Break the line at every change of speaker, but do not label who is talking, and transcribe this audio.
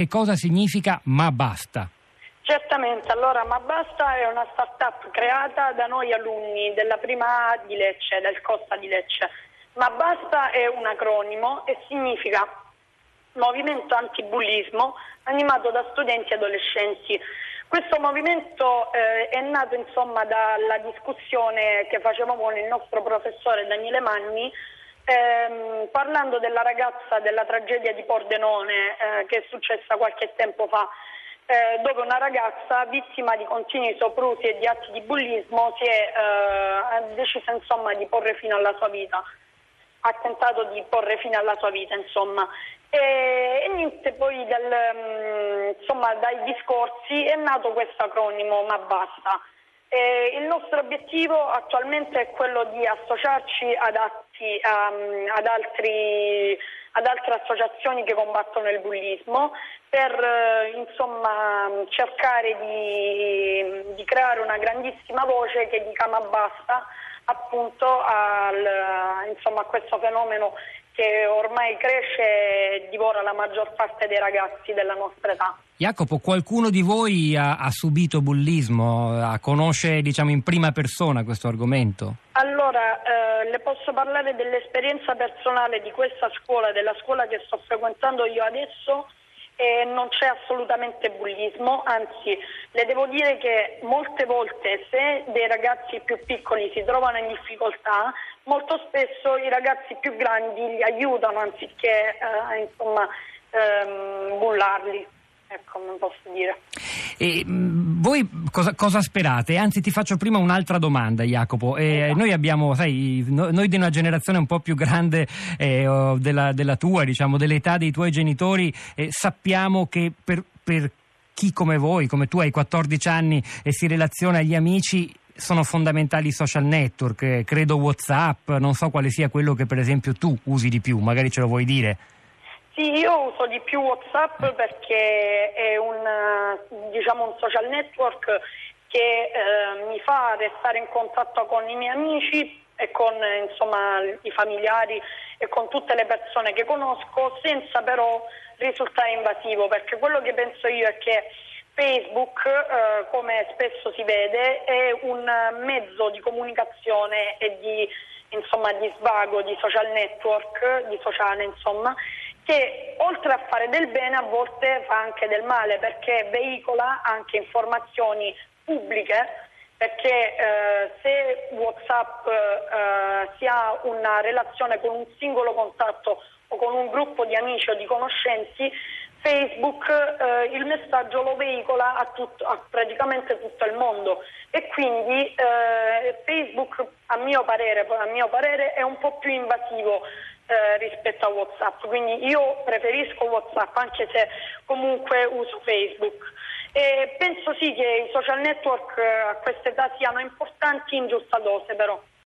Che cosa significa ma basta?
Certamente, allora Ma Basta è una start-up creata da noi alunni della prima A di Lecce, del Costa di Lecce. Ma Basta è un acronimo e significa Movimento Antibullismo animato da studenti e adolescenti. Questo movimento eh, è nato insomma dalla discussione che facevamo con il nostro professore Daniele Manni ehm, parlando della ragazza della tragedia di Pordenone eh, che è successa qualche tempo fa eh, dove una ragazza vittima di continui soprusi e di atti di bullismo si è eh, decisa insomma di porre fine alla sua vita. Ha tentato di porre fine alla sua vita insomma. E, e niente poi del, um, insomma, dai discorsi è nato questo acronimo ma basta e il nostro obiettivo attualmente è quello di associarci ad, atti, um, ad altri ad altre associazioni che combattono il bullismo per eh, insomma, cercare di, di, creare una grandissima voce che dica ma basta appunto al, insomma, a questo fenomeno che ormai cresce e divora la maggior parte dei ragazzi della nostra età.
Jacopo, qualcuno di voi ha, ha subito bullismo, conosce diciamo, in prima persona questo argomento?
Allora, eh, le posso parlare dell'esperienza personale di questa scuola, della scuola che sto frequentando io adesso e non c'è assolutamente bullismo, anzi le devo dire che molte volte se dei ragazzi più piccoli si trovano in difficoltà, molto spesso i ragazzi più grandi li aiutano anziché eh, insomma, ehm, bullarli. Ecco, non posso dire.
E, voi cosa, cosa, sperate? Anzi, ti faccio prima un'altra domanda, Jacopo. Eh, esatto. Noi abbiamo, sai, noi di una generazione un po' più grande eh, della, della, tua, diciamo, dell'età dei tuoi genitori, eh, sappiamo che per, per chi come voi, come tu hai 14 anni e si relaziona agli amici, sono fondamentali i social network, eh, credo Whatsapp, non so quale sia quello che per esempio tu usi di più, magari ce lo vuoi dire.
Sì, io uso di più WhatsApp perché è un, diciamo, un social network che eh, mi fa restare in contatto con i miei amici e con insomma, i familiari e con tutte le persone che conosco senza però risultare invasivo perché quello che penso io è che Facebook, eh, come spesso si vede, è un mezzo di comunicazione e di, insomma, di svago, di social network, di sociale insomma, che oltre a fare del bene a volte fa anche del male perché veicola anche informazioni pubbliche perché eh, se Whatsapp eh, si ha una relazione con un singolo contatto o con un gruppo di amici o di conoscenti, Facebook eh, il messaggio lo veicola a, tutto, a, praticamente tutto il mondo. E quindi eh, Facebook a mio, parere, a mio parere è un po' più invasivo eh, rispetto a Whatsapp, quindi io preferisco Whatsapp anche se comunque uso Facebook. E penso sì che i social network eh, a questa età siano importanti in giusta dose però.